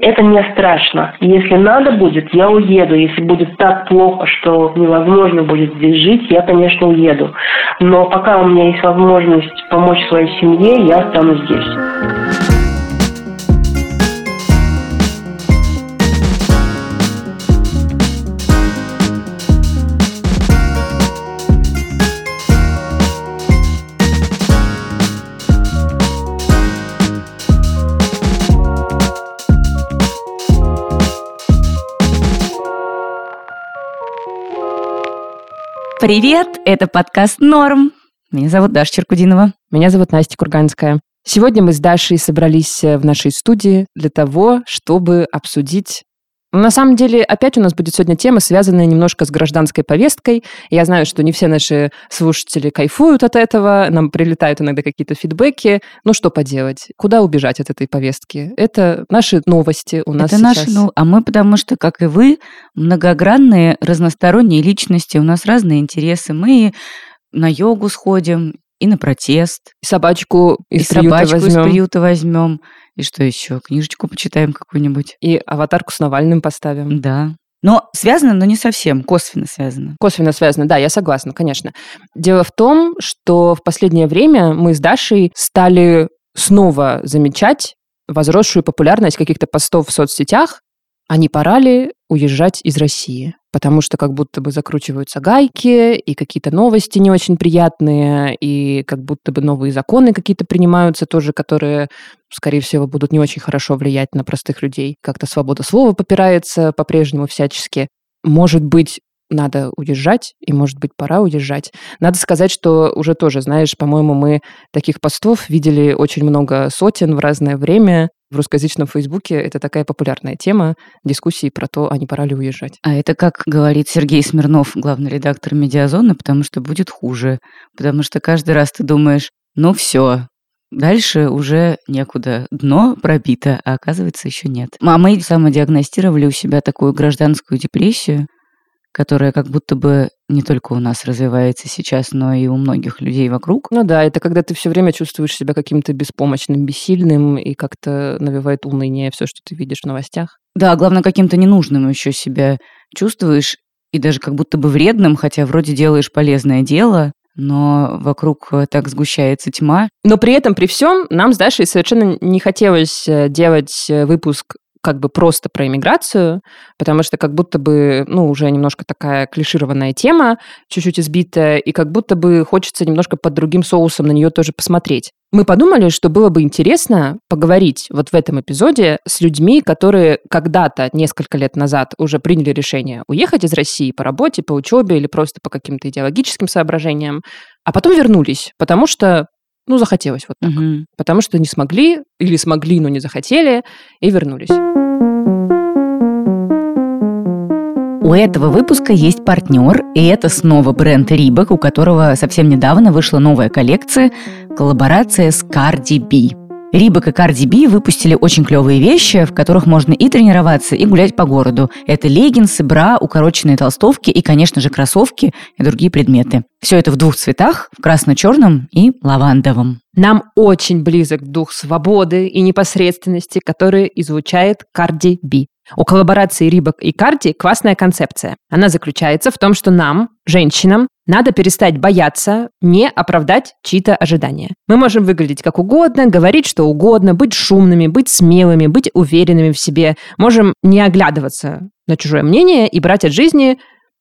Это не страшно. Если надо будет, я уеду. Если будет так плохо, что невозможно будет здесь жить, я, конечно, уеду. Но пока у меня есть возможность помочь своей семье, я останусь здесь. Привет, это подкаст «Норм». Меня зовут Даша Черкудинова. Меня зовут Настя Курганская. Сегодня мы с Дашей собрались э, в нашей студии для того, чтобы обсудить на самом деле, опять у нас будет сегодня тема, связанная немножко с гражданской повесткой. Я знаю, что не все наши слушатели кайфуют от этого, нам прилетают иногда какие-то фидбэки. Ну, что поделать? Куда убежать от этой повестки? Это наши новости у нас Это сейчас. наши, ну, а мы, потому что, как и вы, многогранные, разносторонние личности, у нас разные интересы. Мы на йогу сходим, и на протест. И собачку из и приюта собачку возьмем. из приюта возьмем. И что еще? Книжечку почитаем какую-нибудь. И аватарку с Навальным поставим. Да. Но связано, но не совсем, косвенно связано. Косвенно связано, да, я согласна, конечно. Дело в том, что в последнее время мы с Дашей стали снова замечать возросшую популярность каких-то постов в соцсетях, а не пора ли уезжать из России? Потому что как будто бы закручиваются гайки, и какие-то новости не очень приятные, и как будто бы новые законы какие-то принимаются тоже, которые, скорее всего, будут не очень хорошо влиять на простых людей. Как-то свобода слова попирается по-прежнему всячески. Может быть, надо уезжать, и, может быть, пора уезжать. Надо сказать, что уже тоже, знаешь, по-моему, мы таких постов видели очень много сотен в разное время. В русскоязычном Фейсбуке это такая популярная тема дискуссии про то, а не пора ли уезжать. А это, как говорит Сергей Смирнов, главный редактор «Медиазоны», потому что будет хуже. Потому что каждый раз ты думаешь, ну все, Дальше уже некуда. Дно пробито, а оказывается еще нет. А мы самодиагностировали у себя такую гражданскую депрессию, которая как будто бы не только у нас развивается сейчас, но и у многих людей вокруг. Ну да, это когда ты все время чувствуешь себя каким-то беспомощным, бессильным, и как-то навевает уныние все, что ты видишь в новостях. Да, главное, каким-то ненужным еще себя чувствуешь, и даже как будто бы вредным, хотя вроде делаешь полезное дело, но вокруг э, так сгущается тьма. Но при этом, при всем, нам с Дашей совершенно не хотелось э, делать э, выпуск как бы просто про иммиграцию, потому что как будто бы, ну, уже немножко такая клишированная тема, чуть-чуть избитая, и как будто бы хочется немножко под другим соусом на нее тоже посмотреть. Мы подумали, что было бы интересно поговорить вот в этом эпизоде с людьми, которые когда-то, несколько лет назад, уже приняли решение уехать из России по работе, по учебе или просто по каким-то идеологическим соображениям, а потом вернулись, потому что ну, захотелось вот так. Мгм. Потому что не смогли, или смогли, но не захотели, и вернулись. У этого выпуска есть партнер, и это снова бренд Рибок, у которого совсем недавно вышла новая коллекция, коллаборация с Cardi B. Рибок и Cardi B выпустили очень клевые вещи, в которых можно и тренироваться, и гулять по городу. Это леггинсы, бра, укороченные толстовки и, конечно же, кроссовки и другие предметы. Все это в двух цветах, в красно-черном и лавандовом. Нам очень близок дух свободы и непосредственности, который излучает Cardi B. У коллаборации Рибок и Карди классная концепция. Она заключается в том, что нам, женщинам, надо перестать бояться не оправдать чьи-то ожидания. Мы можем выглядеть как угодно, говорить что угодно, быть шумными, быть смелыми, быть уверенными в себе. Можем не оглядываться на чужое мнение и брать от жизни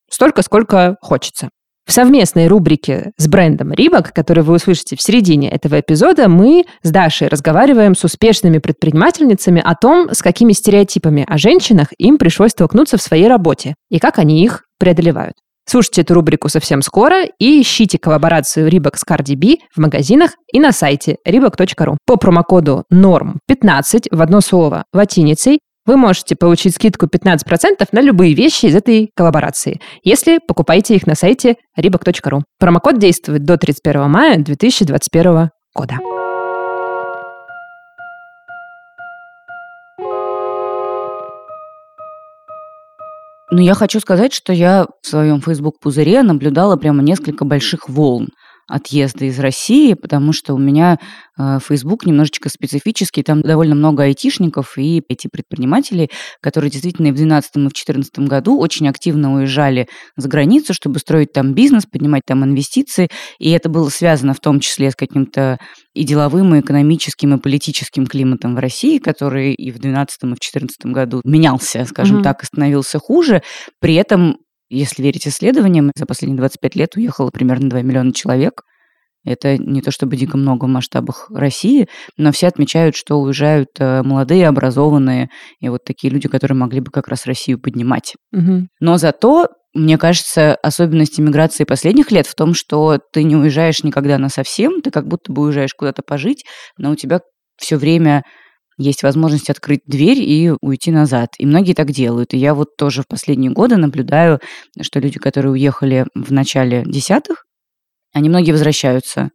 столько, сколько хочется. В совместной рубрике с брендом Рибок, которую вы услышите в середине этого эпизода, мы с Дашей разговариваем с успешными предпринимательницами о том, с какими стереотипами о женщинах им пришлось столкнуться в своей работе и как они их преодолевают. Слушайте эту рубрику совсем скоро и ищите коллаборацию Рибок с Cardi B в магазинах и на сайте reebok.ru. По промокоду NORM15 в одно слово латиницей вы можете получить скидку 15% на любые вещи из этой коллаборации, если покупаете их на сайте reebok.ru. Промокод действует до 31 мая 2021 года. Ну, я хочу сказать, что я в своем Facebook-пузыре наблюдала прямо несколько больших волн. Отъезда из России, потому что у меня э, Facebook немножечко специфический, там довольно много айтишников и эти предпринимателей, которые действительно и в 2012 и в 2014 году очень активно уезжали за границу, чтобы строить там бизнес, поднимать там инвестиции, и это было связано в том числе с каким-то и деловым, и экономическим, и политическим климатом в России, который и в 2012 и в 2014 году менялся, скажем mm-hmm. так, и становился хуже. При этом если верить исследованиям, за последние 25 лет уехало примерно 2 миллиона человек. Это не то чтобы дико много в масштабах России, но все отмечают, что уезжают э, молодые, образованные и вот такие люди, которые могли бы как раз Россию поднимать. Угу. Но зато мне кажется, особенность иммиграции последних лет в том, что ты не уезжаешь никогда на совсем, ты как будто бы уезжаешь куда-то пожить, но у тебя все время есть возможность открыть дверь и уйти назад. И многие так делают. И я вот тоже в последние годы наблюдаю, что люди, которые уехали в начале десятых, они многие возвращаются.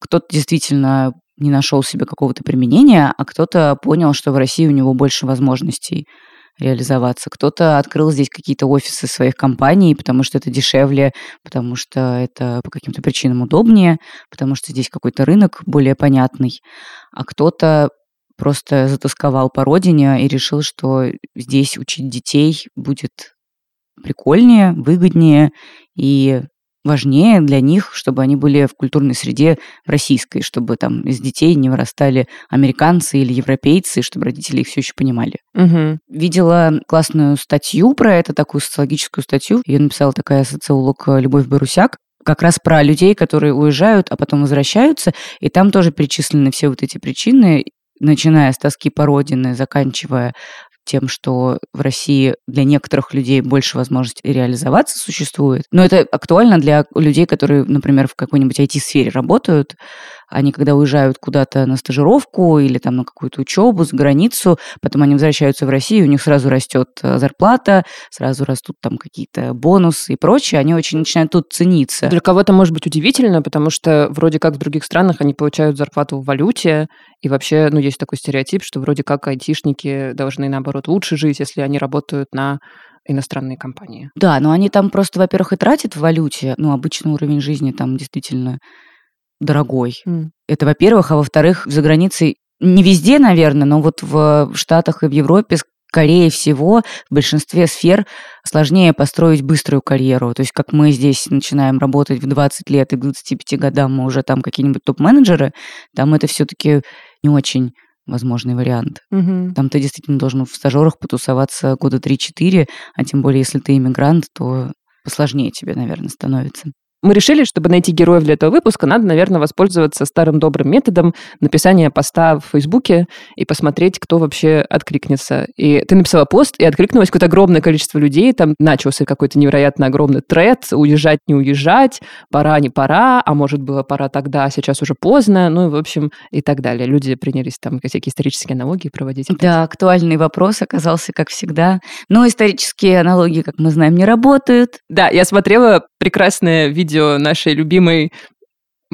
Кто-то действительно не нашел себе какого-то применения, а кто-то понял, что в России у него больше возможностей реализоваться. Кто-то открыл здесь какие-то офисы своих компаний, потому что это дешевле, потому что это по каким-то причинам удобнее, потому что здесь какой-то рынок более понятный. А кто-то просто затасковал по родине и решил, что здесь учить детей будет прикольнее, выгоднее и важнее для них, чтобы они были в культурной среде российской, чтобы там из детей не вырастали американцы или европейцы, чтобы родители их все еще понимали. Угу. Видела классную статью про это, такую социологическую статью. Ее написала такая социолог Любовь Барусяк как раз про людей, которые уезжают, а потом возвращаются, и там тоже перечислены все вот эти причины, начиная с тоски по родине, заканчивая тем, что в России для некоторых людей больше возможностей реализоваться существует. Но это актуально для людей, которые, например, в какой-нибудь IT-сфере работают, они когда уезжают куда-то на стажировку или там на какую-то учебу за границу, потом они возвращаются в Россию, у них сразу растет э, зарплата, сразу растут там какие-то бонусы и прочее, они очень начинают тут цениться. Для кого-то может быть удивительно, потому что вроде как в других странах они получают зарплату в валюте, и вообще, ну, есть такой стереотип, что вроде как айтишники должны, наоборот, лучше жить, если они работают на иностранные компании. Да, но они там просто, во-первых, и тратят в валюте, ну, обычный уровень жизни там действительно дорогой. Mm. Это, во-первых, а во-вторых, за границей не везде, наверное, но вот в Штатах и в Европе скорее всего, в большинстве сфер сложнее построить быструю карьеру. То есть, как мы здесь начинаем работать в 20 лет и к 25 годам мы уже там какие-нибудь топ-менеджеры, там это все-таки не очень возможный вариант. Угу. Там ты действительно должен в стажерах потусоваться года 3-4, а тем более, если ты иммигрант, то посложнее тебе, наверное, становится. Мы решили, чтобы найти героев для этого выпуска, надо, наверное, воспользоваться старым добрым методом написания поста в Фейсбуке и посмотреть, кто вообще откликнется. И ты написала пост, и откликнулось какое-то огромное количество людей, там начался какой-то невероятно огромный тред, уезжать, не уезжать, пора, не пора, а может было пора тогда, а сейчас уже поздно, ну и, в общем, и так далее. Люди принялись там всякие исторические аналогии проводить. Да, актуальный вопрос оказался, как всегда. Но исторические аналогии, как мы знаем, не работают. Да, я смотрела прекрасное видео видео нашей любимой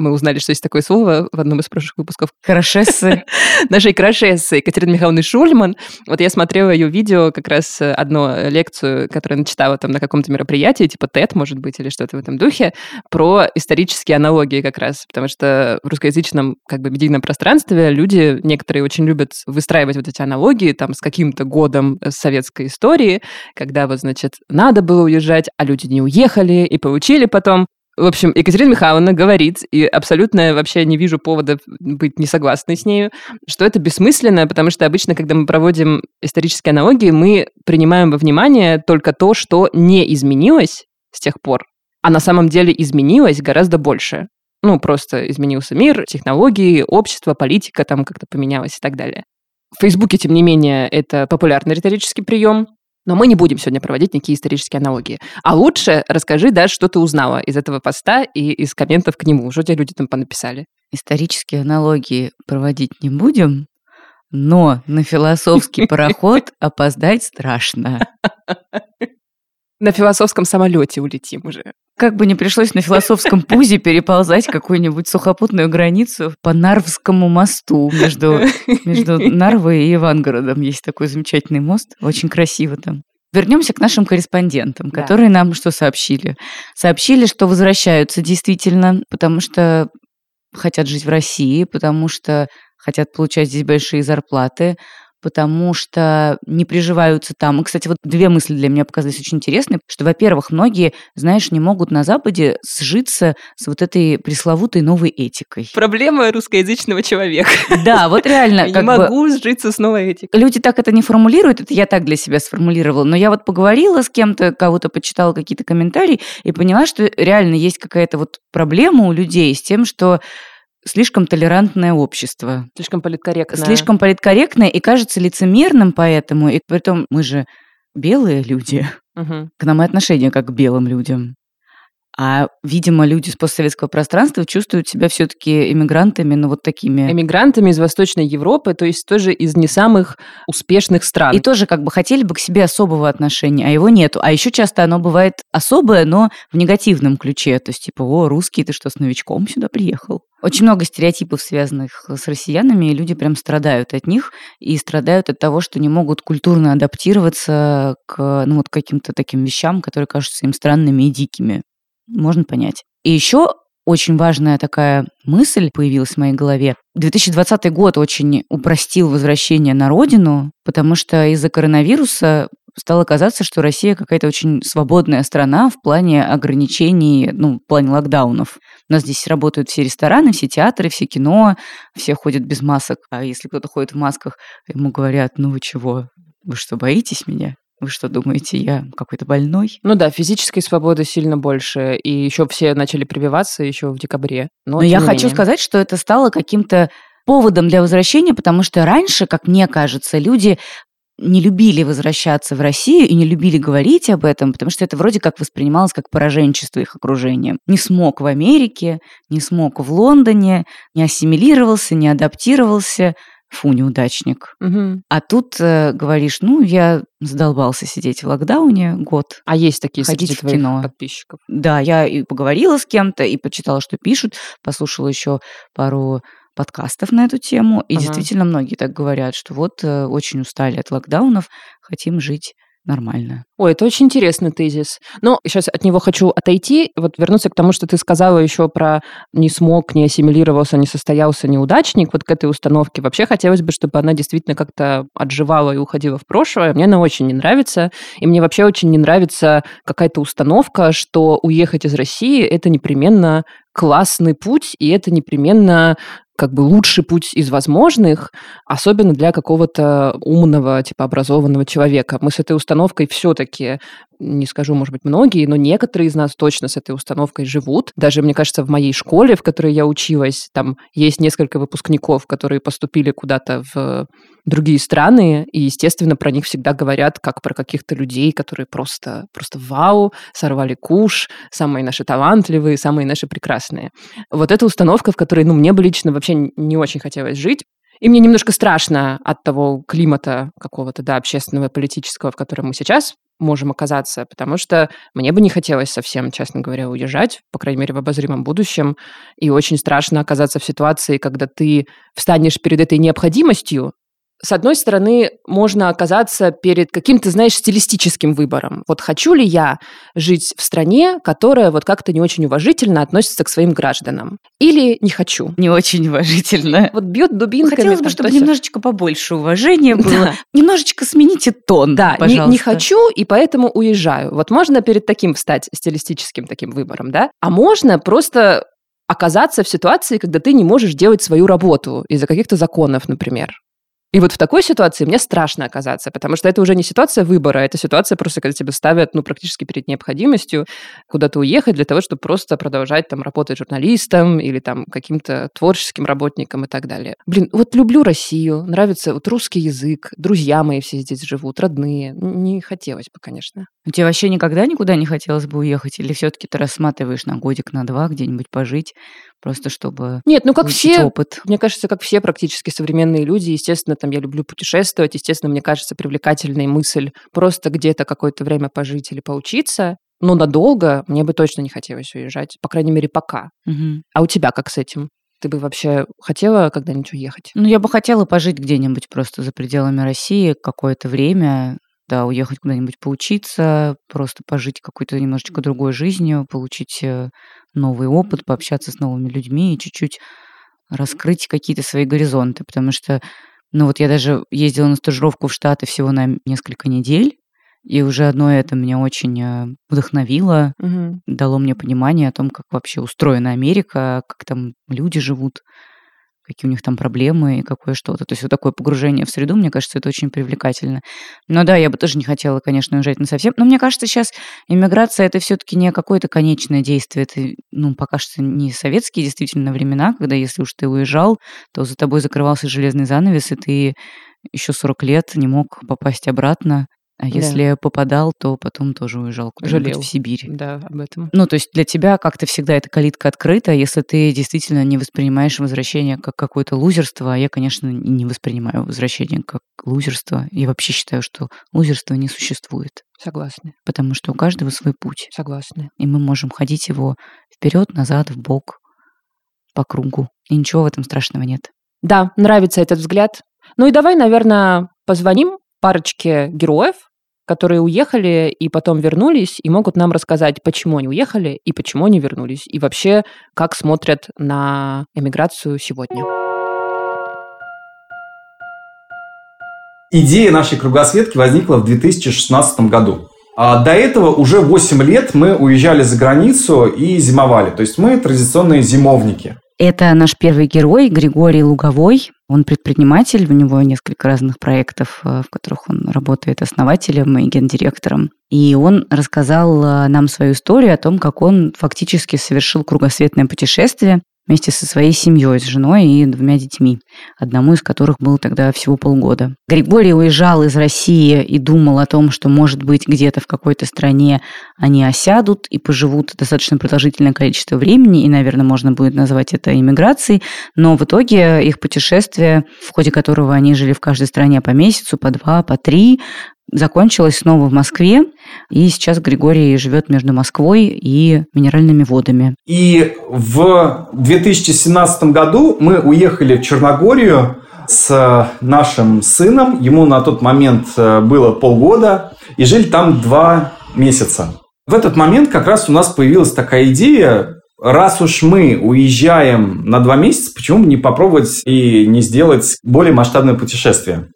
мы узнали, что есть такое слово в одном из прошлых выпусков. Хорошессы. Нашей крашессы Екатерины Михайловны Шульман. Вот я смотрела ее видео, как раз э, одну лекцию, которую она читала там на каком-то мероприятии, типа TED, может быть, или что-то в этом духе, про исторические аналогии как раз, потому что в русскоязычном как бы медийном пространстве люди, некоторые очень любят выстраивать вот эти аналогии там с каким-то годом советской истории, когда вот, значит, надо было уезжать, а люди не уехали и получили потом в общем, Екатерина Михайловна говорит, и абсолютно вообще не вижу повода быть не согласной с нею, что это бессмысленно, потому что обычно, когда мы проводим исторические аналогии, мы принимаем во внимание только то, что не изменилось с тех пор, а на самом деле изменилось гораздо больше. Ну, просто изменился мир, технологии, общество, политика там как-то поменялось и так далее. В Фейсбуке, тем не менее, это популярный риторический прием. Но мы не будем сегодня проводить никакие исторические аналогии. А лучше расскажи, да, что ты узнала из этого поста и из комментов к нему. Что тебе люди там понаписали? Исторические аналогии проводить не будем, но на философский пароход опоздать страшно. На философском самолете улетим уже. Как бы не пришлось на философском пузе переползать какую-нибудь сухопутную границу по Нарвскому мосту между, между Нарвой и Ивангородом. Есть такой замечательный мост, очень красиво там. Вернемся к нашим корреспондентам, Да. которые нам что сообщили? Сообщили, что возвращаются действительно, потому что хотят жить в России, потому что хотят получать здесь большие зарплаты, потому что не приживаются там. И, кстати, вот две мысли для меня показались очень интересные, что, во-первых, многие, знаешь, не могут на Западе сжиться с вот этой пресловутой новой этикой. Проблема русскоязычного человека. Да, вот реально. Я не бы- могу сжиться с новой этикой. Люди так это не формулируют, это я так для себя сформулировала. Но я вот поговорила с кем-то, кого-то почитала какие-то комментарии и поняла, что реально есть какая-то вот проблема у людей с тем, что слишком толерантное общество. Слишком политкорректно. Слишком политкорректное и кажется лицемерным поэтому. И притом мы же белые люди. Мгм. К нам и отношение как к белым людям. А, видимо, люди с постсоветского пространства чувствуют себя все-таки иммигрантами, ну вот такими. Эмигрантами из Восточной Европы, то есть тоже из не самых успешных стран. И тоже как бы хотели бы к себе особого отношения, а его нету. А еще часто оно бывает особое, но в негативном ключе. То есть типа, о, русский, ты что, с новичком сюда приехал? Очень много стереотипов, связанных с россиянами, и люди прям страдают от них и страдают от того, что не могут культурно адаптироваться к ну, вот каким-то таким вещам, которые кажутся им странными и дикими. Можно понять. И еще очень важная такая мысль появилась в моей голове. 2020 год очень упростил возвращение на родину, потому что из-за коронавируса стало казаться, что Россия какая-то очень свободная страна в плане ограничений, ну, в плане локдаунов. У нас здесь работают все рестораны, все театры, все кино, все ходят без масок. А если кто-то ходит в масках, ему говорят, ну вы чего, вы что, боитесь меня? Вы что, думаете, я какой-то больной? Ну да, физической свободы сильно больше. И еще все начали прививаться еще в декабре. Но, Но я не хочу менее. сказать, что это стало каким-то поводом для возвращения, потому что раньше, как мне кажется, люди не любили возвращаться в Россию и не любили говорить об этом, потому что это вроде как воспринималось как пораженчество их окружением. Не смог в Америке, не смог в Лондоне, не ассимилировался, не адаптировался. Фу, неудачник. Мгм. А тут э, говоришь, ну, я задолбался сидеть в локдауне год. А есть такие Ходить среди в кино. подписчиков? Да, я и поговорила с кем-то, и почитала, что пишут, послушала еще пару подкастов на эту тему. И Ага. действительно многие так говорят, что вот э, очень устали от локдаунов, хотим жить нормально. Ой, это очень интересный тезис. Но сейчас от него хочу отойти, вот вернуться к тому, что ты сказала еще про не смог, не ассимилировался, не состоялся неудачник, вот к этой установке. Вообще хотелось бы, чтобы она действительно как-то отживала и уходила в прошлое. Мне она очень не нравится. И мне вообще очень не нравится какая-то установка, что уехать из России – это непременно классный путь, и это непременно как бы лучший путь из возможных, особенно для какого-то умного, типа образованного человека. Мы с этой установкой все-таки, не скажу, может быть, многие, но некоторые из нас точно с этой установкой живут. Даже, мне кажется, в моей школе, в которой я училась, там есть несколько выпускников, которые поступили куда-то в другие страны, и, естественно, про них всегда говорят как про каких-то людей, которые просто, просто вау, сорвали куш, самые наши талантливые, самые наши прекрасные. Вот эта установка, в которой, ну, мне бы лично вообще не очень хотелось жить, и мне немножко страшно от того климата какого-то, да, общественного политического, в котором мы сейчас можем оказаться, потому что мне бы не хотелось совсем, честно говоря, уезжать, по крайней мере, в обозримом будущем. И очень страшно оказаться в ситуации, когда ты встанешь перед этой необходимостью, с одной стороны, можно оказаться перед каким-то, знаешь, стилистическим выбором. Вот хочу ли я жить в стране, которая вот как-то не очень уважительно относится к своим гражданам? Или не хочу? Не очень уважительно. Вот бьет дубинками. Хотелось бы, там чтобы немножечко побольше уважения было. Да. Немножечко смените тон, Да, не, пожалуйста. не хочу, и поэтому уезжаю. Вот можно перед таким встать стилистическим таким выбором, да? А можно просто оказаться в ситуации, когда ты не можешь делать свою работу из-за каких-то законов, например. И вот в такой ситуации мне страшно оказаться, потому что это уже не ситуация выбора, это ситуация просто, когда тебя ставят, ну, практически перед необходимостью куда-то уехать для того, чтобы просто продолжать там работать журналистом или там каким-то творческим работником и так далее. Блин, вот люблю Россию, нравится вот русский язык, друзья мои все здесь живут, родные. Не хотелось бы, конечно. У тебя вообще никогда никуда не хотелось бы уехать? Или все-таки ты рассматриваешь на годик, на два где-нибудь пожить, просто чтобы Нет, ну как все опыт? Мне кажется, как все практически современные люди, естественно, там я люблю путешествовать, естественно, мне кажется привлекательной мысль просто где-то какое-то время пожить или поучиться, но надолго мне бы точно не хотелось уезжать, по крайней мере, пока. Мгм. А у тебя как с этим? Ты бы вообще хотела когда-нибудь уехать? Ну, я бы хотела пожить где-нибудь просто за пределами России какое-то время, да, уехать куда-нибудь поучиться, просто пожить какой-то немножечко другой жизнью, получить э, новый опыт, пообщаться с новыми людьми и чуть-чуть раскрыть какие-то свои горизонты, потому что, ну вот я даже ездила на стажировку в Штаты всего на несколько недель, и уже одно это меня очень э, вдохновило, угу. дало мне понимание о том, как вообще устроена Америка, как там люди живут, какие у них там проблемы и какое что-то. То есть вот такое погружение в среду, мне кажется, это очень привлекательно. Но да, я бы тоже не хотела, конечно, уезжать на совсем. Но мне кажется, сейчас иммиграция это все-таки не какое-то конечное действие. Это, ну, пока что не советские действительно времена, когда если уж ты уезжал, то за тобой закрывался железный занавес, и ты еще 40 лет не мог попасть обратно. А если да. попадал, то потом тоже уезжал куда-нибудь в Сибирь. Да, об этом. Ну, то есть для тебя как-то всегда эта калитка открыта, если ты действительно не воспринимаешь возвращение как какое-то лузерство, а я, конечно, не воспринимаю возвращение как лузерство. И вообще считаю, что лузерство не существует. Согласна. Потому что у каждого свой путь. Согласна. И мы можем ходить его вперед, назад, в бок, по кругу. И ничего в этом страшного нет. Да, нравится этот взгляд. Ну и давай, наверное, позвоним парочке героев, которые уехали и потом вернулись и могут нам рассказать, почему они уехали и почему они вернулись, и вообще, как смотрят на эмиграцию сегодня. Идея нашей кругосветки возникла в 2016 году. А до этого уже 8 лет мы уезжали за границу и зимовали. То есть мы традиционные зимовники. Это наш первый герой Григорий Луговой. Он предприниматель, у него несколько разных проектов, э, в которых он работает основателем и гендиректором. И он рассказал э, нам свою историю о том, как он фактически совершил кругосветное путешествие вместе со своей семьей, с женой и двумя детьми, одному из которых было тогда всего полгода. Григорий уезжал из России и думал о том, что, может быть, где-то в какой-то стране они осядут и поживут достаточно продолжительное количество времени, и, наверное, можно будет назвать это иммиграцией, но в итоге их путешествие, в ходе которого они жили в каждой стране по месяцу, по два, по три, закончилась снова в Москве, и сейчас Григорий живет между Москвой и Минеральными водами. И в 2017 году мы уехали в Черногорию с нашим сыном. Ему на тот момент э, было полгода, и жили там два месяца. В этот момент как раз у нас появилась такая идея, раз уж мы уезжаем на два месяца, почему бы не попробовать и не сделать более масштабное путешествие?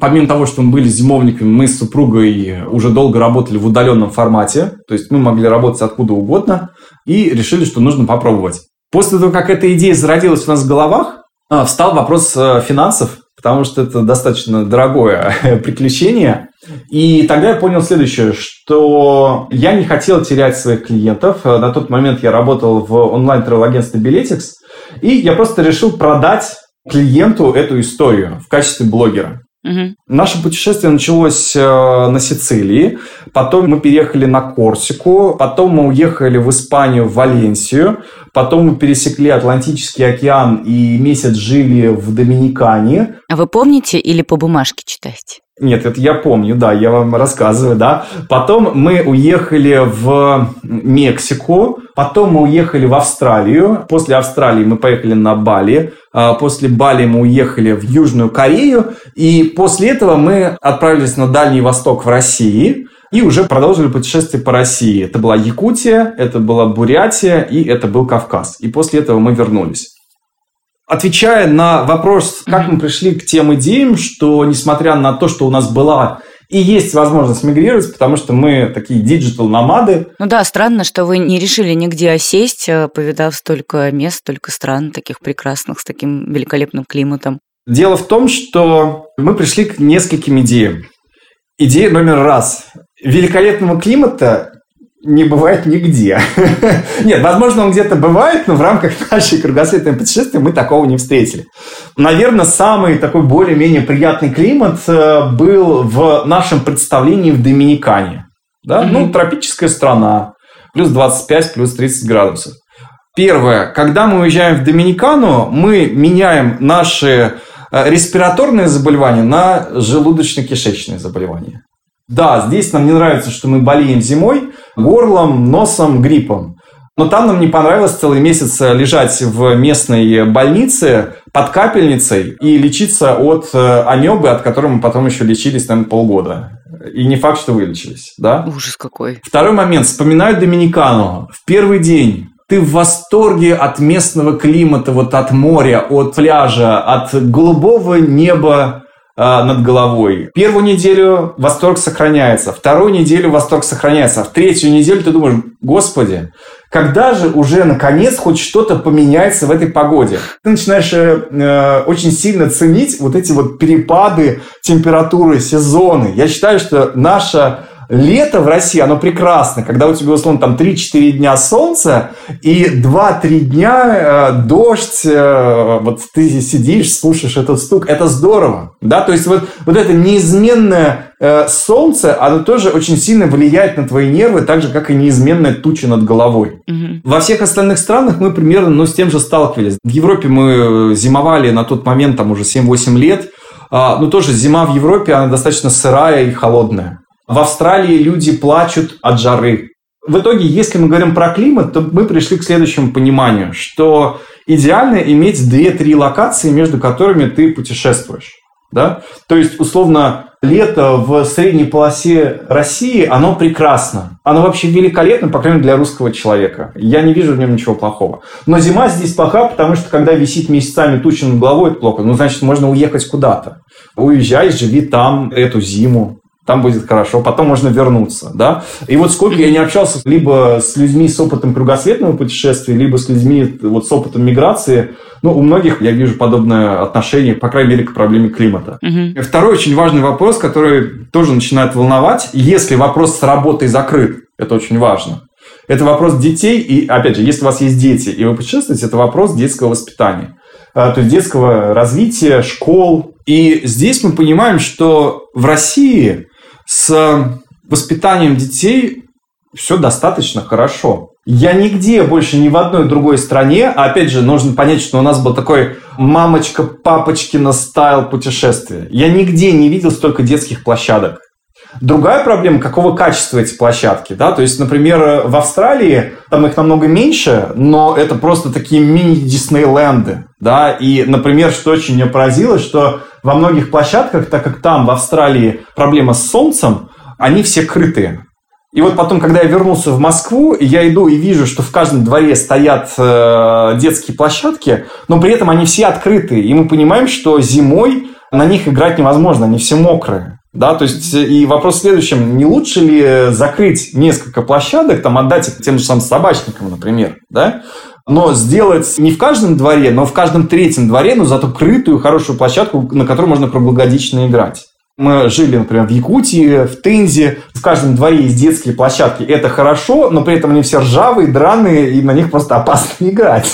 Помимо того, что мы были зимовниками, мы с супругой уже долго работали в удаленном формате, то есть мы могли работать откуда угодно, и решили, что нужно попробовать. После того, как эта идея зародилась у нас в головах, а, встал вопрос э, финансов, потому что это достаточно дорогое приключение. И тогда я понял следующее, что я не хотел терять своих клиентов. Э, на тот момент я работал в онлайн-тревел-агентстве Biletix, и я просто решил продать клиенту эту историю в качестве блогера. Угу. Наше путешествие началось э, на Сицилии, потом мы переехали на Корсику, потом мы уехали в Испанию, в Валенсию, потом мы пересекли Атлантический океан и месяц жили в Доминикане. А вы помните или по бумажке читаете? Нет, это я помню, да, я вам рассказываю, да. Потом мы уехали в Мексику, потом мы уехали в Австралию, после Австралии мы поехали на Бали, а после Бали мы уехали в Южную Корею, и после этого мы отправились на Дальний Восток в России, и уже продолжили путешествие по России. Это была Якутия, это была Бурятия и это был Кавказ. И после этого мы вернулись. Отвечая на вопрос, как мы пришли к тем идеям, что несмотря на то, что у нас была и есть возможность мигрировать, потому что мы такие диджитал-номады. Ну да, странно, что вы не решили нигде осесть, а повидав столько мест, столько стран таких прекрасных, с таким великолепным климатом. Дело в том, что мы пришли к нескольким идеям. Идея номер раз. Великолепного климата не бывает нигде. Нет, возможно, он где-то бывает, но в рамках нашей кругосветной путешествия мы такого не встретили. Наверное, самый такой более-менее приятный климат э, был в нашем представлении в Доминикане. Да? Mm-hmm. Ну, тропическая страна, плюс 25, плюс 30 градусов. Первое, когда мы уезжаем в Доминикану, мы меняем наши э, респираторные заболевания на желудочно-кишечные заболевания. Да, здесь нам не нравится, что мы болеем зимой горлом, носом, гриппом. Но там нам не понравилось целый месяц лежать в местной больнице под капельницей и лечиться от э, амебы, от которой мы потом еще лечились, наверное, полгода. и не факт, что вылечились, да? Ужас какой. Второй момент. Вспоминаю Доминикану. В первый день ты в восторге от местного климата, вот от моря, от пляжа, от голубого неба э, над головой. Первую неделю восторг сохраняется, вторую неделю восторг сохраняется, а в третью неделю ты думаешь, господи, когда же уже наконец хоть что-то поменяется в этой погоде? Ты начинаешь э, очень сильно ценить вот эти вот перепады температуры сезоны. Я считаю, что наша лето в России, оно прекрасно, когда у тебя, условно, там 3-4 дня солнца и 2-3 дня э, дождь, э, вот ты сидишь, слушаешь этот стук, это здорово, да, то есть вот, вот это неизменное э, солнце, оно тоже очень сильно влияет на твои нервы, так же, как и неизменная туча над головой. Мгм. Во всех остальных странах мы примерно ну, с тем же сталкивались. В Европе мы зимовали на тот момент там уже 7-8 лет, а, ну тоже зима в Европе, она достаточно сырая и холодная. В Австралии люди плачут от жары. В итоге, если мы говорим про климат, то мы пришли к следующему пониманию, что идеально иметь 2-3 локации, между которыми ты путешествуешь. Да? То есть, условно, лето в средней полосе России, оно прекрасно. Оно вообще великолепно, по крайней мере, для русского человека. Я не вижу в нем ничего плохого. Но зима здесь плоха, потому что когда висит месяцами туча над головой, это плохо. Ну, значит, можно уехать куда-то. Уезжай, живи там эту зиму там будет хорошо, потом можно вернуться, да. И вот сколько я не общался либо с людьми с опытом кругосветного путешествия, либо с людьми вот с опытом миграции, ну, у многих я вижу подобное отношение, по крайней мере, к проблеме климата. Мгм. Второй очень важный вопрос, который тоже начинает волновать, если вопрос с работой закрыт, это очень важно. Это вопрос детей, и, опять же, если у вас есть дети, и вы путешествуете, это вопрос детского воспитания. А, То есть детского развития, школ. И здесь мы понимаем, что в России с воспитанием детей все достаточно хорошо. Я нигде больше ни в одной другой стране, а опять же, нужно понять, что у нас был такой мамочка-папочкина стайл путешествия. Я нигде не видел столько детских площадок. Другая проблема, какого качества эти площадки, да, то есть, например, в Австралии там их намного меньше, но это просто такие мини-Диснейленды, да, и, например, что очень меня поразило, что во многих площадках, так как там в Австралии проблема с солнцем, они все крытые. И вот потом, когда я вернулся в Москву, я иду и вижу, что в каждом дворе стоят э, детские площадки, но при этом они все открытые. И мы понимаем, что зимой на них играть невозможно, они все мокрые. Да, то есть, и вопрос в следующем, не лучше ли закрыть несколько площадок, там, отдать их тем же самым собачникам, например, да, но сделать не в каждом дворе, но в каждом третьем дворе, но зато крытую, хорошую площадку, на которой можно круглогодично играть. Мы жили, например, в Якутии, в Тензе. В каждом дворе есть детские площадки. Это хорошо, но при этом они все ржавые, драные, и на них просто опасно играть.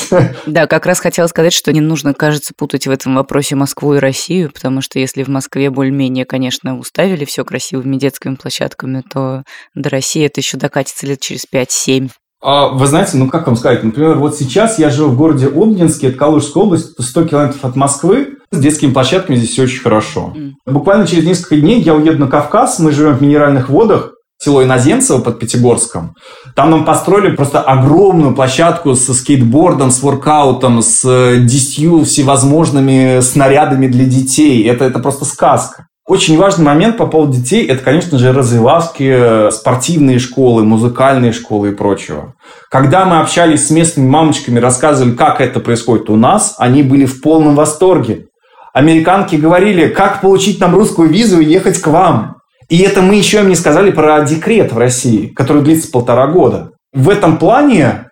Да, как раз хотела сказать, что не нужно, кажется, путать в этом вопросе Москву и Россию, потому что если в Москве более-менее, конечно, уставили все красивыми детскими площадками, то до России это еще докатится лет через 5-7. А, Вы знаете, ну как вам сказать, например, вот сейчас я живу в городе Обнинске, это Калужская область, это 100 километров от Москвы. С детскими площадками здесь все очень хорошо. М. Буквально через несколько дней я уеду на Кавказ, мы живем в Минеральных водах, село Иноземцево под Пятигорском. Там нам построили просто огромную площадку со скейтбордом, с воркаутом, с э, десятью всевозможными снарядами для детей. Это, это просто сказка. Очень важный момент по поводу детей – это, конечно же, развивашки, э, спортивные школы, музыкальные школы и прочего. Когда мы общались с местными мамочками, рассказывали, как это происходит у нас, они были в полном восторге. Американки говорили, как получить нам русскую визу и ехать к вам. И это мы еще им не сказали про декрет в России, который длится полтора года. В этом плане,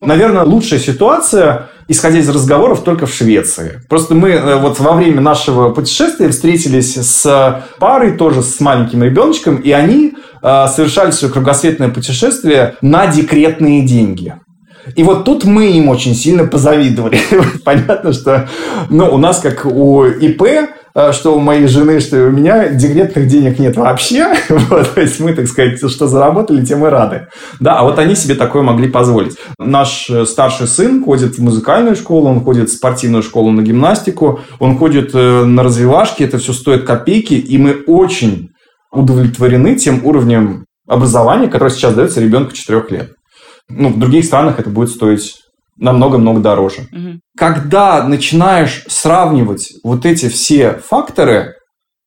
наверное, лучшая ситуация, исходя из разговоров, только в Швеции. Просто мы э, вот во время нашего путешествия встретились с парой, тоже с маленьким ребеночком, и они э, совершали свое кругосветное путешествие на декретные деньги. И вот тут мы им очень сильно позавидовали. Понятно, что ну, у нас, как у ИП, э, что у моей жены, что у меня, декретных денег нет вообще. Вот, то есть мы, так сказать, что заработали, тем и рады. Да, а вот они себе такое могли позволить. Наш э, старший сын ходит в музыкальную школу, он ходит в спортивную школу на гимнастику, он ходит э, на развивашки, это все стоит копейки, и мы очень удовлетворены тем уровнем образования, которое сейчас дается ребенку 4 лет. Ну, в других странах это будет стоить намного-много дороже. Мгм. Когда начинаешь сравнивать вот эти все факторы,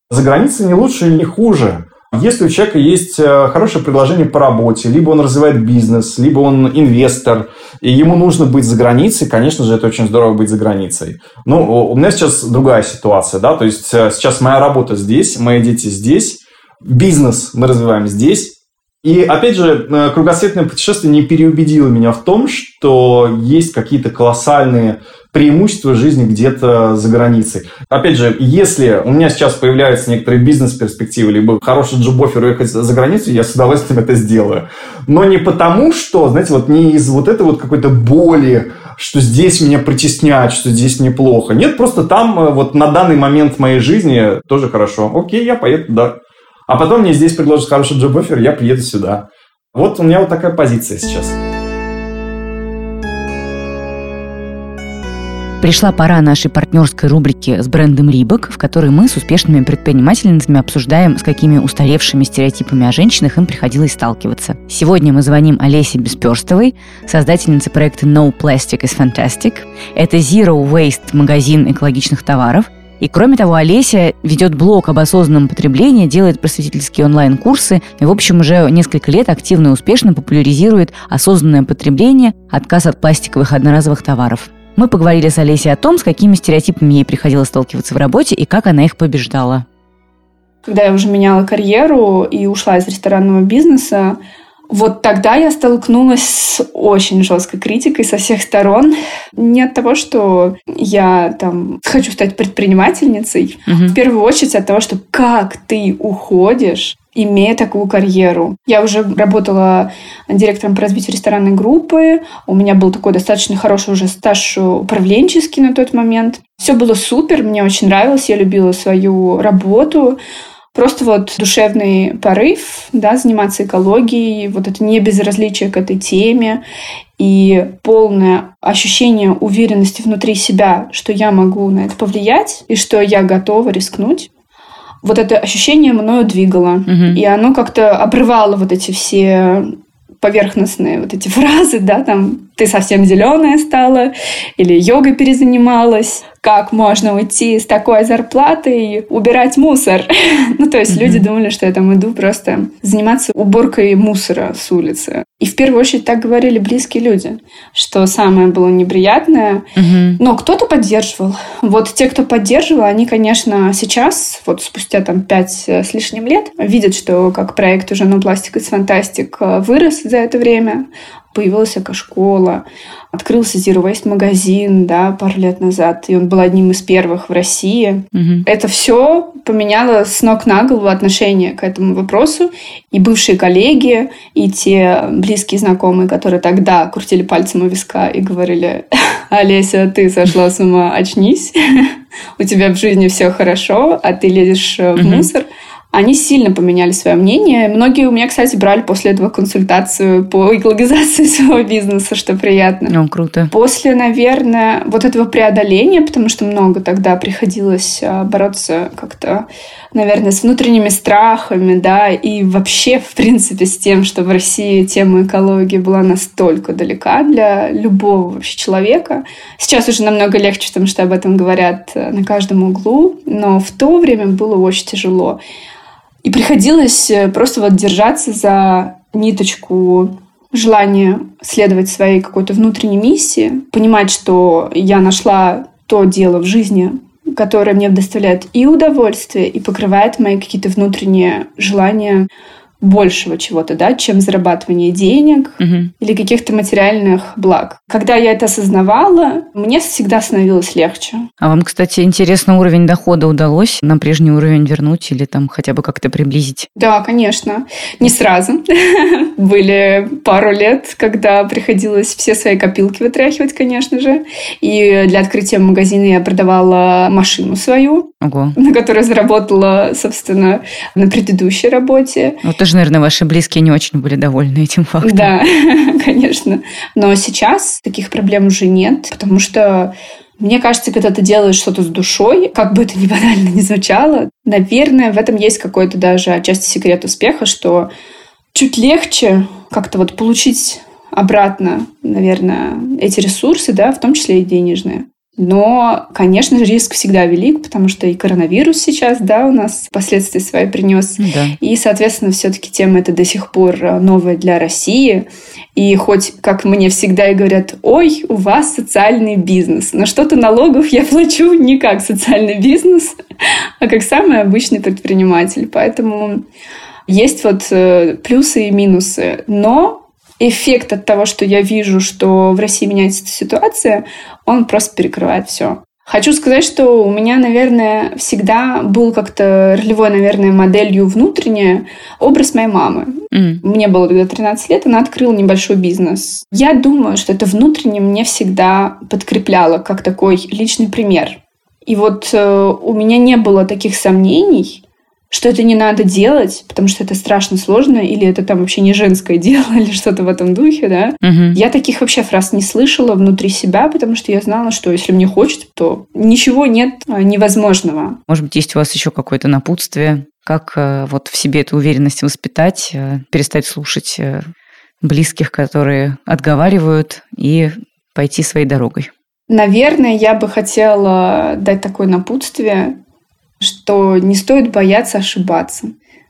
за границей не лучше или не хуже. Если у человека есть э, хорошее предложение по работе, либо он развивает бизнес, либо он инвестор, и ему нужно быть за границей, конечно же, это очень здорово быть за границей. Ну, у меня сейчас другая ситуация, да, то есть э, сейчас моя работа здесь, мои дети здесь, бизнес мы развиваем здесь, и опять же, э, кругосветное путешествие не переубедило меня в том, что есть какие-то колоссальные преимущества жизни где-то за границей. Опять же, если у меня сейчас появляются некоторые бизнес-перспективы, либо хороший джоб-оффер уехать за границу, я с удовольствием это сделаю. Но не потому, что, знаете, вот не из вот этой вот какой-то боли, что здесь меня притесняют, что здесь неплохо. Нет, просто там э, вот на данный момент моей жизни тоже хорошо. Окей, я поеду туда. А потом мне здесь предложат хороший джоб-оффер, я приеду сюда. Вот у меня вот такая позиция сейчас. Пришла пора нашей партнерской рубрики с брендом Рибок, в которой мы с успешными предпринимательницами обсуждаем, с какими устаревшими стереотипами о женщинах им приходилось сталкиваться. Сегодня мы звоним Олесе Бесперстовой, создательнице проекта No Plastic is Fantastic. Это Zero Waste магазин экологичных товаров – и кроме того, Олеся ведет блог об осознанном потреблении, делает просветительские онлайн-курсы и, в общем, уже несколько лет активно и успешно популяризирует осознанное потребление, отказ от пластиковых одноразовых товаров. Мы поговорили с Олесей о том, с какими стереотипами ей приходилось сталкиваться в работе и как она их побеждала. Когда я уже меняла карьеру и ушла из ресторанного бизнеса, вот тогда я столкнулась с очень жесткой критикой со всех сторон. Не от того, что я там хочу стать предпринимательницей, угу. в первую очередь от того, что как ты уходишь имея такую карьеру. Я уже работала директором по развитию ресторанной группы. У меня был такой достаточно хороший уже стаж управленческий на тот момент. Все было супер, мне очень нравилось, я любила свою работу. Просто вот душевный порыв, да, заниматься экологией, вот это не безразличие к этой теме и полное ощущение уверенности внутри себя, что я могу на это повлиять и что я готова рискнуть. Вот это ощущение мною двигало. Угу. И оно как-то обрывало вот эти все поверхностные вот эти фразы, да, там ты совсем зеленая стала, или йога перезанималась, как можно уйти с такой зарплатой и убирать мусор. ну, то есть mm-hmm. люди думали, что я там иду просто заниматься уборкой мусора с улицы. И в первую очередь так говорили близкие люди, что самое было неприятное. Mm-hmm. Но кто-то поддерживал. Вот те, кто поддерживал, они, конечно, сейчас, вот спустя там пять с лишним лет, видят, что как проект уже «No Plastic is Fantastic» вырос за это время появилась экошкола, открылся Zero Waste магазин, да, пару лет назад, и он был одним из первых в России. Угу. Это все поменяло с ног на голову отношение к этому вопросу, и бывшие коллеги, и те близкие знакомые, которые тогда крутили пальцем у виска и говорили, Олеся, ты сошла с ума, очнись, у тебя в жизни все хорошо, а ты лезешь в мусор они сильно поменяли свое мнение. Многие у меня, кстати, брали после этого консультацию по экологизации своего бизнеса, что приятно. Ну, круто. После, наверное, вот этого преодоления, потому что много тогда приходилось а, бороться как-то, наверное, с внутренними страхами, да, и вообще, в принципе, с тем, что в России тема экологии была настолько далека для любого вообще человека. Сейчас уже намного легче, потому что об этом говорят э, на каждом углу, но в то время было очень тяжело. И приходилось э, просто вот держаться за ниточку желания следовать своей какой-то внутренней миссии, понимать, что я нашла то дело в жизни, которое мне доставляет и удовольствие, и покрывает мои какие-то внутренние желания большего чего-то, да, чем зарабатывание денег угу. или каких-то материальных благ. Когда я это осознавала, мне всегда становилось легче. А вам, кстати, интересно, уровень дохода удалось на прежний уровень вернуть или там хотя бы как-то приблизить? Да, конечно. Не сразу. Были пару лет, когда приходилось все свои копилки вытряхивать, конечно же. И для открытия магазина я продавала машину свою, Ого. на которой заработала, собственно, на предыдущей работе. Вот это же, наверное, ваши близкие не очень были довольны этим фактом. Да, конечно. Но сейчас таких проблем уже нет, потому что мне кажется, когда ты делаешь что-то с душой, как бы это ни банально ни звучало, наверное, в этом есть какой-то даже отчасти секрет успеха, что чуть легче как-то вот получить обратно, наверное, эти ресурсы, да, в том числе и денежные. Но, конечно же, риск всегда велик, потому что и коронавирус сейчас, да, у нас последствия свои принес. Да. И, соответственно, все-таки тема это до сих пор э, новая для России. И хоть, как мне всегда и говорят, ой, у вас социальный бизнес, но что-то налогов я плачу не как социальный бизнес, а как самый обычный предприниматель. Поэтому есть вот э, плюсы и минусы. Но эффект от того, что я вижу, что в России меняется эта ситуация, он просто перекрывает все. Хочу сказать, что у меня, наверное, всегда был как-то ролевой, наверное, моделью внутренняя образ моей мамы. Mm. Мне было тогда 13 лет, она открыла небольшой бизнес. Я думаю, что это внутренне мне всегда подкрепляло как такой личный пример. И вот э, у меня не было таких сомнений, что это не надо делать, потому что это страшно сложно, или это там вообще не женское дело, или что-то в этом духе, да. Мгм. Я таких вообще фраз не слышала внутри себя, потому что я знала, что если мне хочется, то ничего нет а, невозможного. Может быть, есть у вас еще какое-то напутствие, как э, вот в себе эту уверенность воспитать, э, перестать слушать э, близких, которые отговаривают, и пойти своей дорогой. Наверное, я бы хотела дать такое напутствие, что не стоит бояться ошибаться,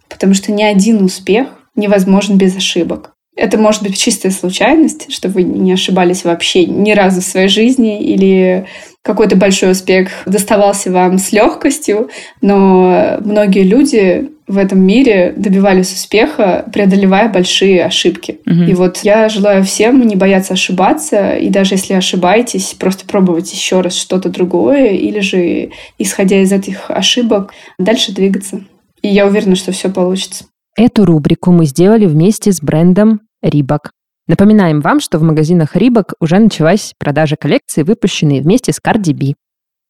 потому что ни один успех невозможен без ошибок. Это может быть чистая случайность, что вы не ошибались вообще ни разу в своей жизни, или какой-то большой успех доставался вам с легкостью, но многие люди в этом мире добивались успеха, преодолевая большие ошибки. Мгм. И вот я желаю всем не бояться ошибаться, и даже если ошибаетесь, просто пробовать еще раз что-то другое, или же, исходя из этих ошибок, дальше двигаться. И я уверена, что все получится. Эту рубрику мы сделали вместе с брендом Рибок. Напоминаем вам, что в магазинах Рибок уже началась продажа коллекции, выпущенные вместе с Cardi B.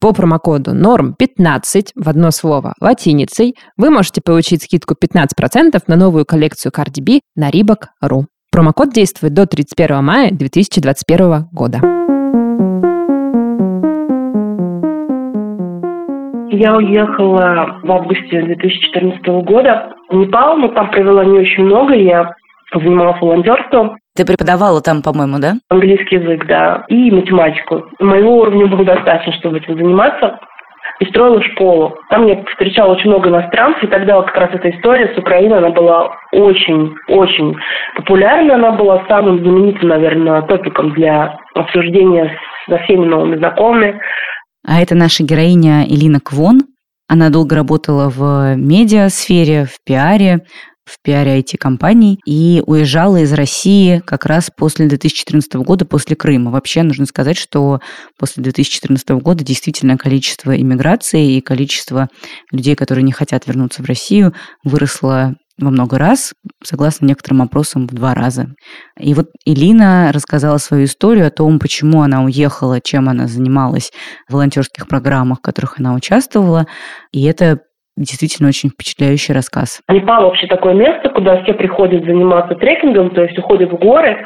По промокоду NORM15 в одно слово латиницей вы можете получить скидку 15% на новую коллекцию Cardi B на Reebok.ru. Промокод действует до 31 мая 2021 года. Я уехала в августе 2014 года в Непал, но там провела не очень много. Я занималась волонтерством, Ты преподавала там, по-моему, да? английский язык, да, и математику. Моего уровня было достаточно, чтобы этим заниматься. И строила школу. Там я встречала очень много иностранцев, и тогда вот как раз эта история с Украиной, она была очень-очень популярна. Она была самым знаменитым, наверное, топиком для обсуждения со всеми новыми знакомыми. А это наша героиня Элина Квон. Она долго работала в медиасфере, в пиаре, в пиаре IT-компаний и уезжала из России как раз после 2014 года, после Крыма. Вообще нужно сказать, что после 2014 года действительно количество иммиграции и количество людей, которые не хотят вернуться в Россию, выросло во много раз, согласно некоторым опросам, в два раза. И вот Элина рассказала свою историю о том, почему она уехала, чем она занималась в волонтерских программах, в которых она участвовала. И это действительно очень впечатляющий рассказ. Непал вообще такое место, куда все приходят заниматься трекингом, то есть уходят в горы,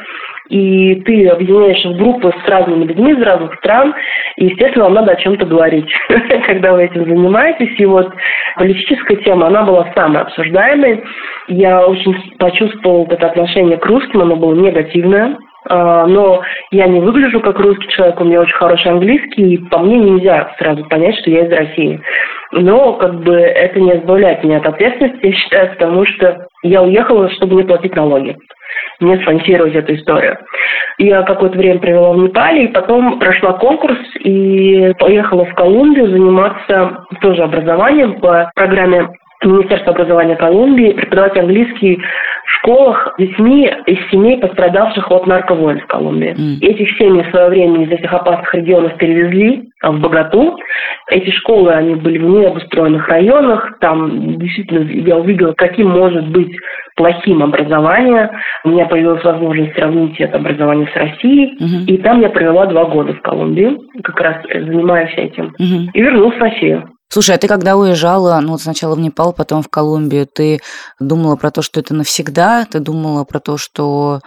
и ты объединяешься в группы с разными людьми из разных стран, и, естественно, вам надо о чем-то говорить, когда вы этим занимаетесь. И вот политическая тема, она была самой обсуждаемой. Я очень почувствовала это отношение к русским, оно было негативное. А, Но я не выгляжу как русский человек, у меня очень хороший английский, и по мне нельзя сразу понять, что я из России. Но как бы это не избавляет меня от ответственности, я считаю, потому что я уехала, чтобы не платить налоги не спонсировать эту историю. Я какое-то время провела в Непале, и потом прошла конкурс и поехала в Колумбию заниматься тоже образованием по программе Министерства образования Колумбии, преподавать английский школах детьми из семей, пострадавших от нарковойн в Колумбии. М. Этих семей в свое время из этих опасных регионов перевезли в Богату. Эти школы, они были в необустроенных районах. Там действительно я увидела, каким может быть плохим образование. У меня появилась возможность сравнить это образование с Россией. Мгм. И там я провела два года в Колумбии, как раз занимаюсь этим. Мгм. И вернулась в Россию. Слушай, а ты когда уезжала, ну вот сначала в Непал, потом в Колумбию, ты думала про то, что это навсегда? Ты думала про то, что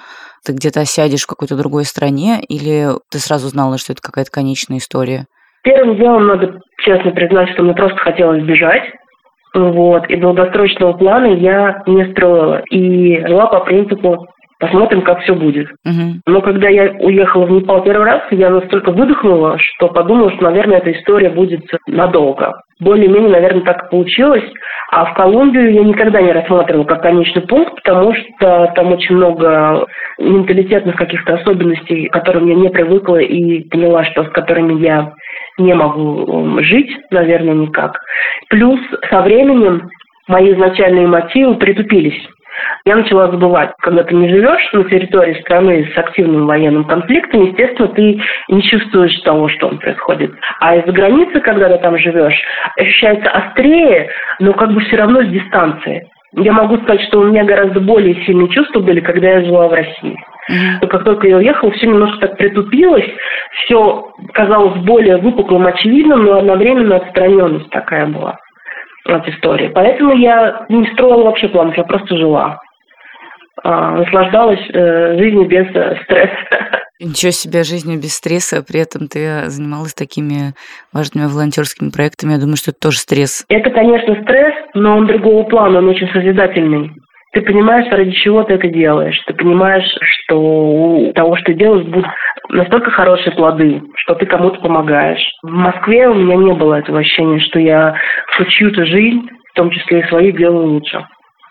ты где-то осядешь в какой-то другой стране? Или ты сразу знала, что это какая-то конечная история? Первым делом надо честно признать, что мне просто хотелось бежать. Вот. И долгосрочного плана я не строила. И жила по принципу Посмотрим, как все будет. Мгм. Но когда я уехала в Непал первый раз, я настолько выдохнула, что подумала, что, наверное, эта история будет надолго. Более-менее, наверное, так и получилось. А в Колумбию я никогда не рассматривала как конечный пункт, потому что там очень много менталитетных каких-то особенностей, к которым я не привыкла и поняла, что с которыми я не могу жить, наверное, никак. Плюс со временем мои изначальные мотивы притупились. Я начала забывать, когда ты не живешь на территории страны с активным военным конфликтом, естественно, ты не чувствуешь того, что он происходит. А из-за границы, когда ты там живешь, ощущается острее, но как бы все равно с дистанции. Я могу сказать, что у меня гораздо более сильные чувства были, когда я жила в России. Но как только я уехала, все немножко так притупилось, все казалось более выпуклым, очевидным, но одновременно отстраненность такая была от истории. Поэтому я не строила вообще планов, я просто жила. А, наслаждалась э, жизнью без э, стресса. Ничего себе, жизнью без стресса, а при этом ты занималась такими важными волонтерскими проектами. Я думаю, что это тоже стресс. Это, конечно, стресс, но он другого плана, он очень созидательный. Ты понимаешь, ради чего ты это делаешь. Ты понимаешь, что у того, что делаешь, будут настолько хорошие плоды, что ты кому-то помогаешь. В Москве у меня не было этого ощущения, что я хоть чью-то жизнь, в том числе и свою, делаю лучше.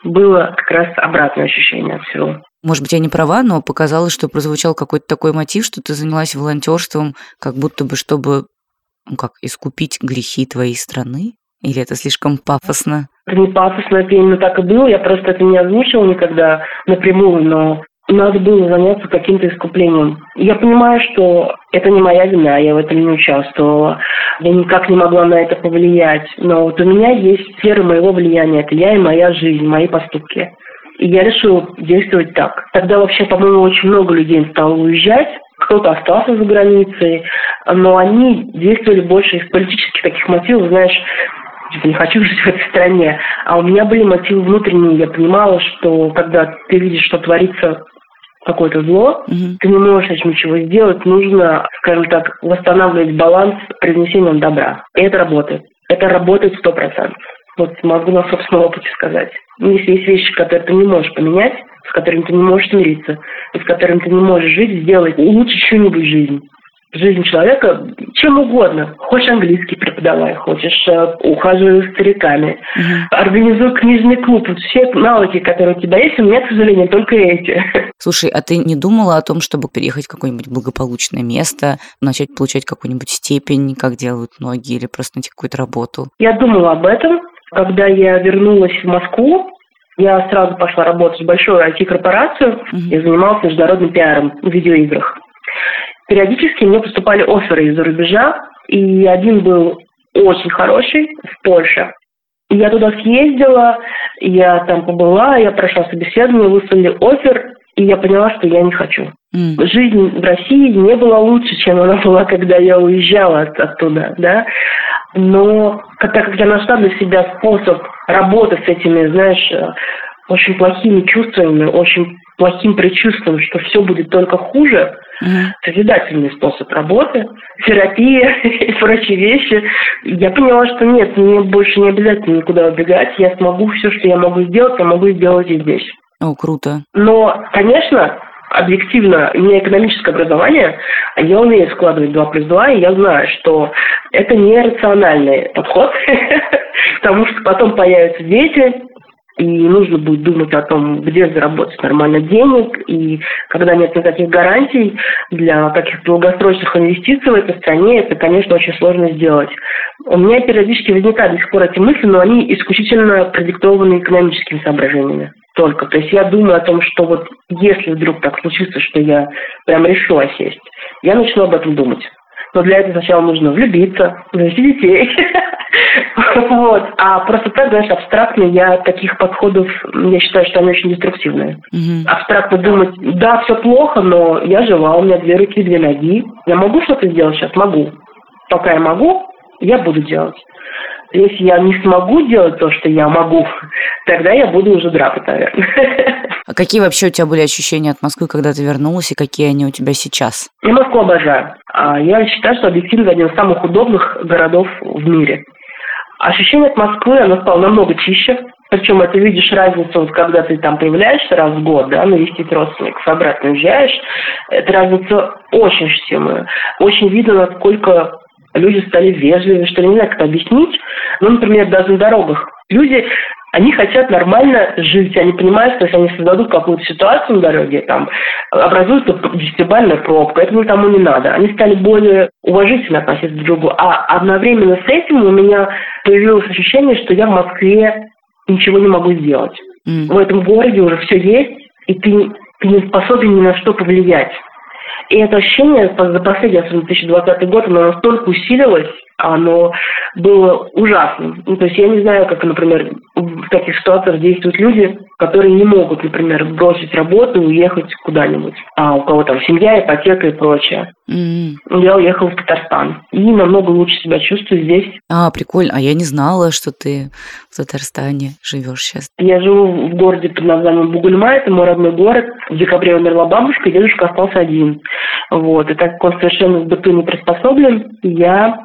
Было как раз обратное ощущение от всего. Может быть, я не права, но показалось, что прозвучал какой-то такой мотив, что ты занялась волонтерством, как будто бы, чтобы, ну как, искупить грехи твоей страны? Или это слишком пафосно? Это не пафосно, это именно так и было. Я просто это не озвучила никогда напрямую, но надо было заняться каким-то искуплением. Я понимаю, что это не моя вина, я в этом не участвовала. Я никак не могла на это повлиять. Но вот у меня есть сфера моего влияния. Это я и моя жизнь, мои поступки. И я решила действовать так. Тогда вообще, по-моему, очень много людей стало уезжать. Кто-то остался за границей, но они действовали больше из политических таких мотивов, знаешь, типа, не хочу жить в этой стране. А у меня были мотивы внутренние. Я понимала, что когда ты видишь, что творится какое-то зло, Мгм. ты не можешь этим ничего сделать, нужно, скажем так, восстанавливать баланс привнесением добра. И это работает. Это работает сто процентов. Вот могу на собственном опыте сказать. Если есть вещи, которые ты не можешь поменять, с которыми ты не можешь смириться, с которыми ты не можешь жить, сделать лучше чью-нибудь жизнь. Жизнь человека чем угодно. Хочешь английский преподавай, хочешь э, ухаживай за стариками, Мгм. организуй книжный клуб. Вот Все навыки, которые у тебя есть, у меня, к сожалению, только эти. Слушай, а ты не думала о том, чтобы переехать в какое-нибудь благополучное место, начать получать какую-нибудь степень, как делают многие, или просто найти какую-то работу? Я думала об этом. Когда я вернулась в Москву, я сразу пошла работать в большую IT-корпорацию Мгм. и занималась международным пиаром в видеоиграх. Периодически мне поступали оферы из-за рубежа, и один был очень хороший в Польше. И я туда съездила, я там побыла, я прошла собеседование, выслали офер, и я поняла, что я не хочу. М. Жизнь в России не была лучше, чем она была, когда я уезжала от- оттуда, да. Но так как я нашла для себя способ работы с этими, знаешь, э, очень плохими чувствами, очень плохим предчувствием, что все будет только хуже, Мгм. созидательный способ работы, терапия и прочие вещи. Я поняла, что нет, мне больше не обязательно никуда убегать. Я смогу все, что я могу сделать, я могу сделать и здесь. О, круто. Но, конечно, объективно, у меня экономическое образование, а я умею складывать 2 плюс 2, и я знаю, что это не рациональный подход, потому что потом появятся дети, и нужно будет думать о том, где заработать нормально денег, и когда нет никаких гарантий для каких-то долгосрочных инвестиций в этой стране, это, конечно, очень сложно сделать. У меня периодически возникают до сих пор эти мысли, но они исключительно продиктованы экономическими соображениями только. То есть я думаю о том, что вот если вдруг так случится, что я прям решу осесть, я начну об этом думать. Но для этого сначала нужно влюбиться, завести детей. Вот. А просто так, знаешь, абстрактно я таких подходов, я считаю, что они очень деструктивные. Абстрактно думать, да, все плохо, но я жива, у меня две руки, две ноги. Я могу что-то сделать сейчас? Могу. Пока я могу, я буду делать. Если я не смогу делать то, что я могу, тогда я буду уже драпать, наверное. А какие вообще у тебя были ощущения от Москвы, когда ты вернулась, и какие они у тебя сейчас? Я Москву обожаю. А Я считаю, что объективно один из самых удобных городов в мире. Ощущение от Москвы, оно стало намного чище. Причем это видишь разницу, вот когда ты там появляешься раз в год, да, навестить родственников, обратно уезжаешь, эта разница очень ощутимая. Очень видно, насколько люди стали вежливее, что ли, не знаю, как объяснить. Ну, например, даже на дорогах. Люди они хотят нормально жить, они понимают, что если они создадут какую-то ситуацию на дороге, там, образуется десятибальная пробка, этого тому не надо. Они стали более уважительно относиться друг к другу. А одновременно с этим у меня появилось ощущение, что я в Москве ничего не могу сделать. Mm. В этом городе уже все есть, и ты, ты не способен ни на что повлиять. И это ощущение за последний, особенно 2020 год, оно настолько усилилось, оно было ужасным. Ну, то есть я не знаю, как, например, в таких ситуациях действуют люди, которые не могут, например, бросить работу и уехать куда-нибудь. А у кого там семья, ипотека и прочее. Mm-hmm. Я уехала в Татарстан. И намного лучше себя чувствую здесь. А, прикольно. А я не знала, что ты в Татарстане живешь сейчас. Я живу в городе под названием Бугульма. Это мой родной город. В декабре умерла бабушка, и дедушка остался один. Вот. И так как он совершенно в быту не приспособлен, я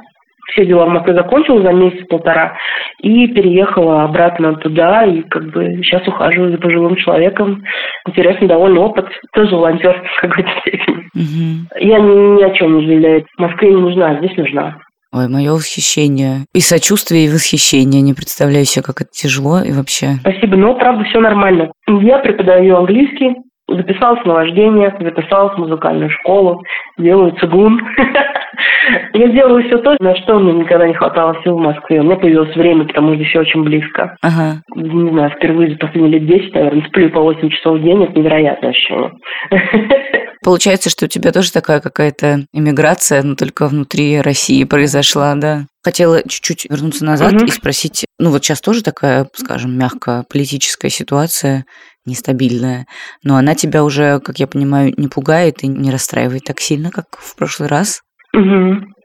все дела в Москве закончила за месяц-полтора и переехала обратно туда, и как бы сейчас ухаживаю за пожилым человеком. Интересный довольно опыт, тоже волонтер в какой-то степени. Угу. Я ни, ни о чем не жалею. В Москве не нужна, здесь нужна. Ой, мое восхищение. И сочувствие, и восхищение. Не представляю себе, как это тяжело и вообще. Спасибо, но правда все нормально. Я преподаю английский, записалась на вождение, записалась в музыкальную школу, делаю цигун. Я делаю все то, на что мне никогда не хватало сил в Москве. У меня появилось время, потому что все очень близко. Ага. Не знаю, впервые за последние лет 10, наверное, сплю по 8 часов в день. Это невероятное ощущение. Получается, что у тебя тоже такая какая-то иммиграция, но только внутри России произошла, да? Хотела чуть-чуть вернуться назад угу. и спросить, ну вот сейчас тоже такая, скажем, мягко политическая ситуация, нестабильная, но она тебя уже, как я понимаю, не пугает и не расстраивает так сильно, как в прошлый раз? Угу.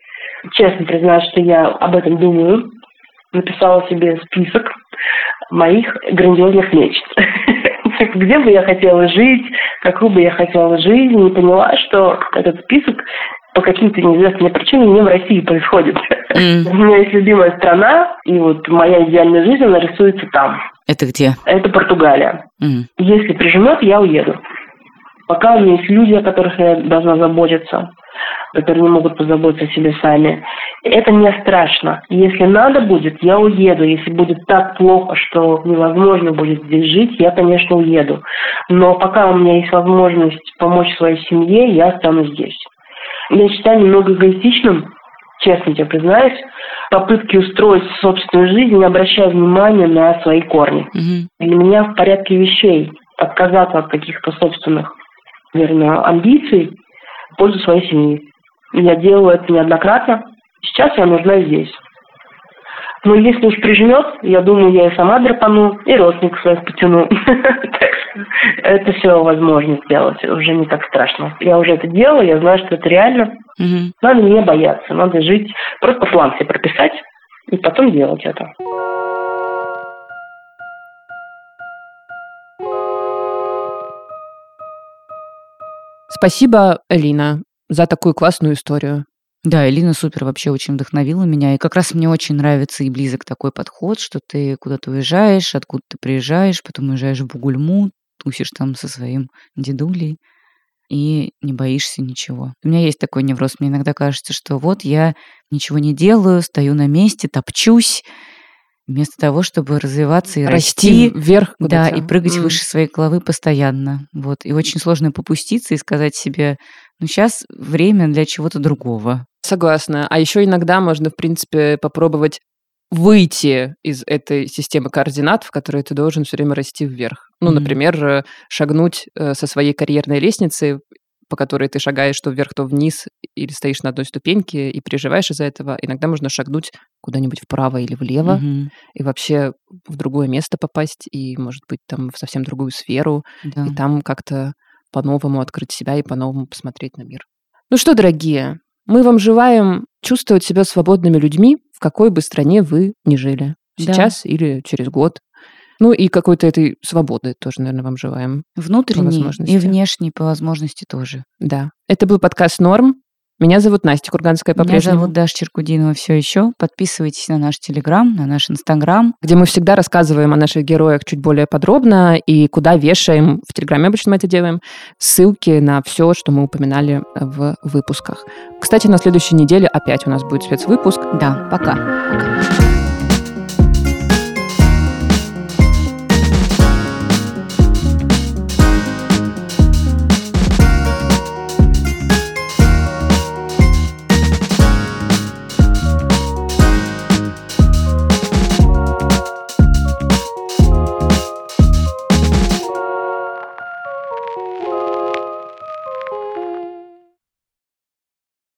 Честно признаюсь, что я об этом думаю. Написала себе список моих грандиозных мечт. Где бы я хотела жить, какую бы я хотела жизнь, и поняла, что этот список по каким-то неизвестным причинам не в России происходит. Mm. У меня есть любимая страна, и вот моя идеальная жизнь, она рисуется там. Это где? Это Португалия. Mm. Если прижмет, я уеду. Пока у меня есть люди, о которых я должна заботиться, которые не могут позаботиться о себе сами. Это не страшно. Если надо будет, я уеду. Если будет так плохо, что невозможно будет здесь жить, я, конечно, уеду. Но пока у меня есть возможность помочь своей семье, я останусь здесь. Я считаю немного эгоистичным, честно тебе признаюсь, попытки устроить собственную жизнь, не обращая внимания на свои корни. Угу. Для меня в порядке вещей отказаться от каких-то собственных, наверное, амбиций в пользу своей семьи. Я делаю это неоднократно. Сейчас я нужна здесь. Но если уж прижмет, я думаю, я и сама драпану, и родственников своих потяну. Это все возможно сделать, уже не так страшно. Я уже это делала, я знаю, что это реально. Надо не бояться, надо жить, просто план себе прописать и потом делать это. Спасибо, Элина, за такую классную историю. Да, Элина супер вообще очень вдохновила меня. И как раз мне очень нравится и близок такой подход, что ты куда-то уезжаешь, откуда ты приезжаешь, потом уезжаешь в Бугульму, тусишь там со своим дедулей и не боишься ничего. У меня есть такой невроз. Мне иногда кажется, что вот я ничего не делаю, стою на месте, топчусь, вместо того, чтобы развиваться и расти, расти вверх, да, и прыгать mm. выше своей головы постоянно. Вот. И очень сложно попуститься и сказать себе, ну сейчас время для чего-то другого. Согласна. А еще иногда можно, в принципе, попробовать выйти из этой системы координат, в которой ты должен все время расти вверх. Ну, mm-hmm. например, э, шагнуть э, со своей карьерной лестницы, по которой ты шагаешь то вверх, то вниз, или стоишь на одной ступеньке и переживаешь из-за этого. Иногда можно шагнуть куда-нибудь вправо или влево, mm-hmm. и вообще в другое место попасть, и, может быть, там в совсем другую сферу, да. и там как-то по-новому открыть себя и по-новому посмотреть на мир. Ну что, дорогие, мы вам желаем чувствовать себя свободными людьми, в какой бы стране вы ни жили. Сейчас да. или через год. Ну и какой-то этой свободы тоже, наверное, вам желаем. Внутренней и внешней по возможности тоже. Да. Это был подкаст «Норм». Меня зовут Настя Курганская Меня по-прежнему. зовут Даша Черкудинова все еще. Подписывайтесь на наш Телеграм, на наш Инстаграм. где мы всегда рассказываем о наших героях чуть более подробно и куда вешаем, в Телеграме обычно мы это делаем, ссылки на все, что мы упоминали в выпусках. Кстати, на следующей неделе опять у нас будет спецвыпуск. Да, пока. Пока.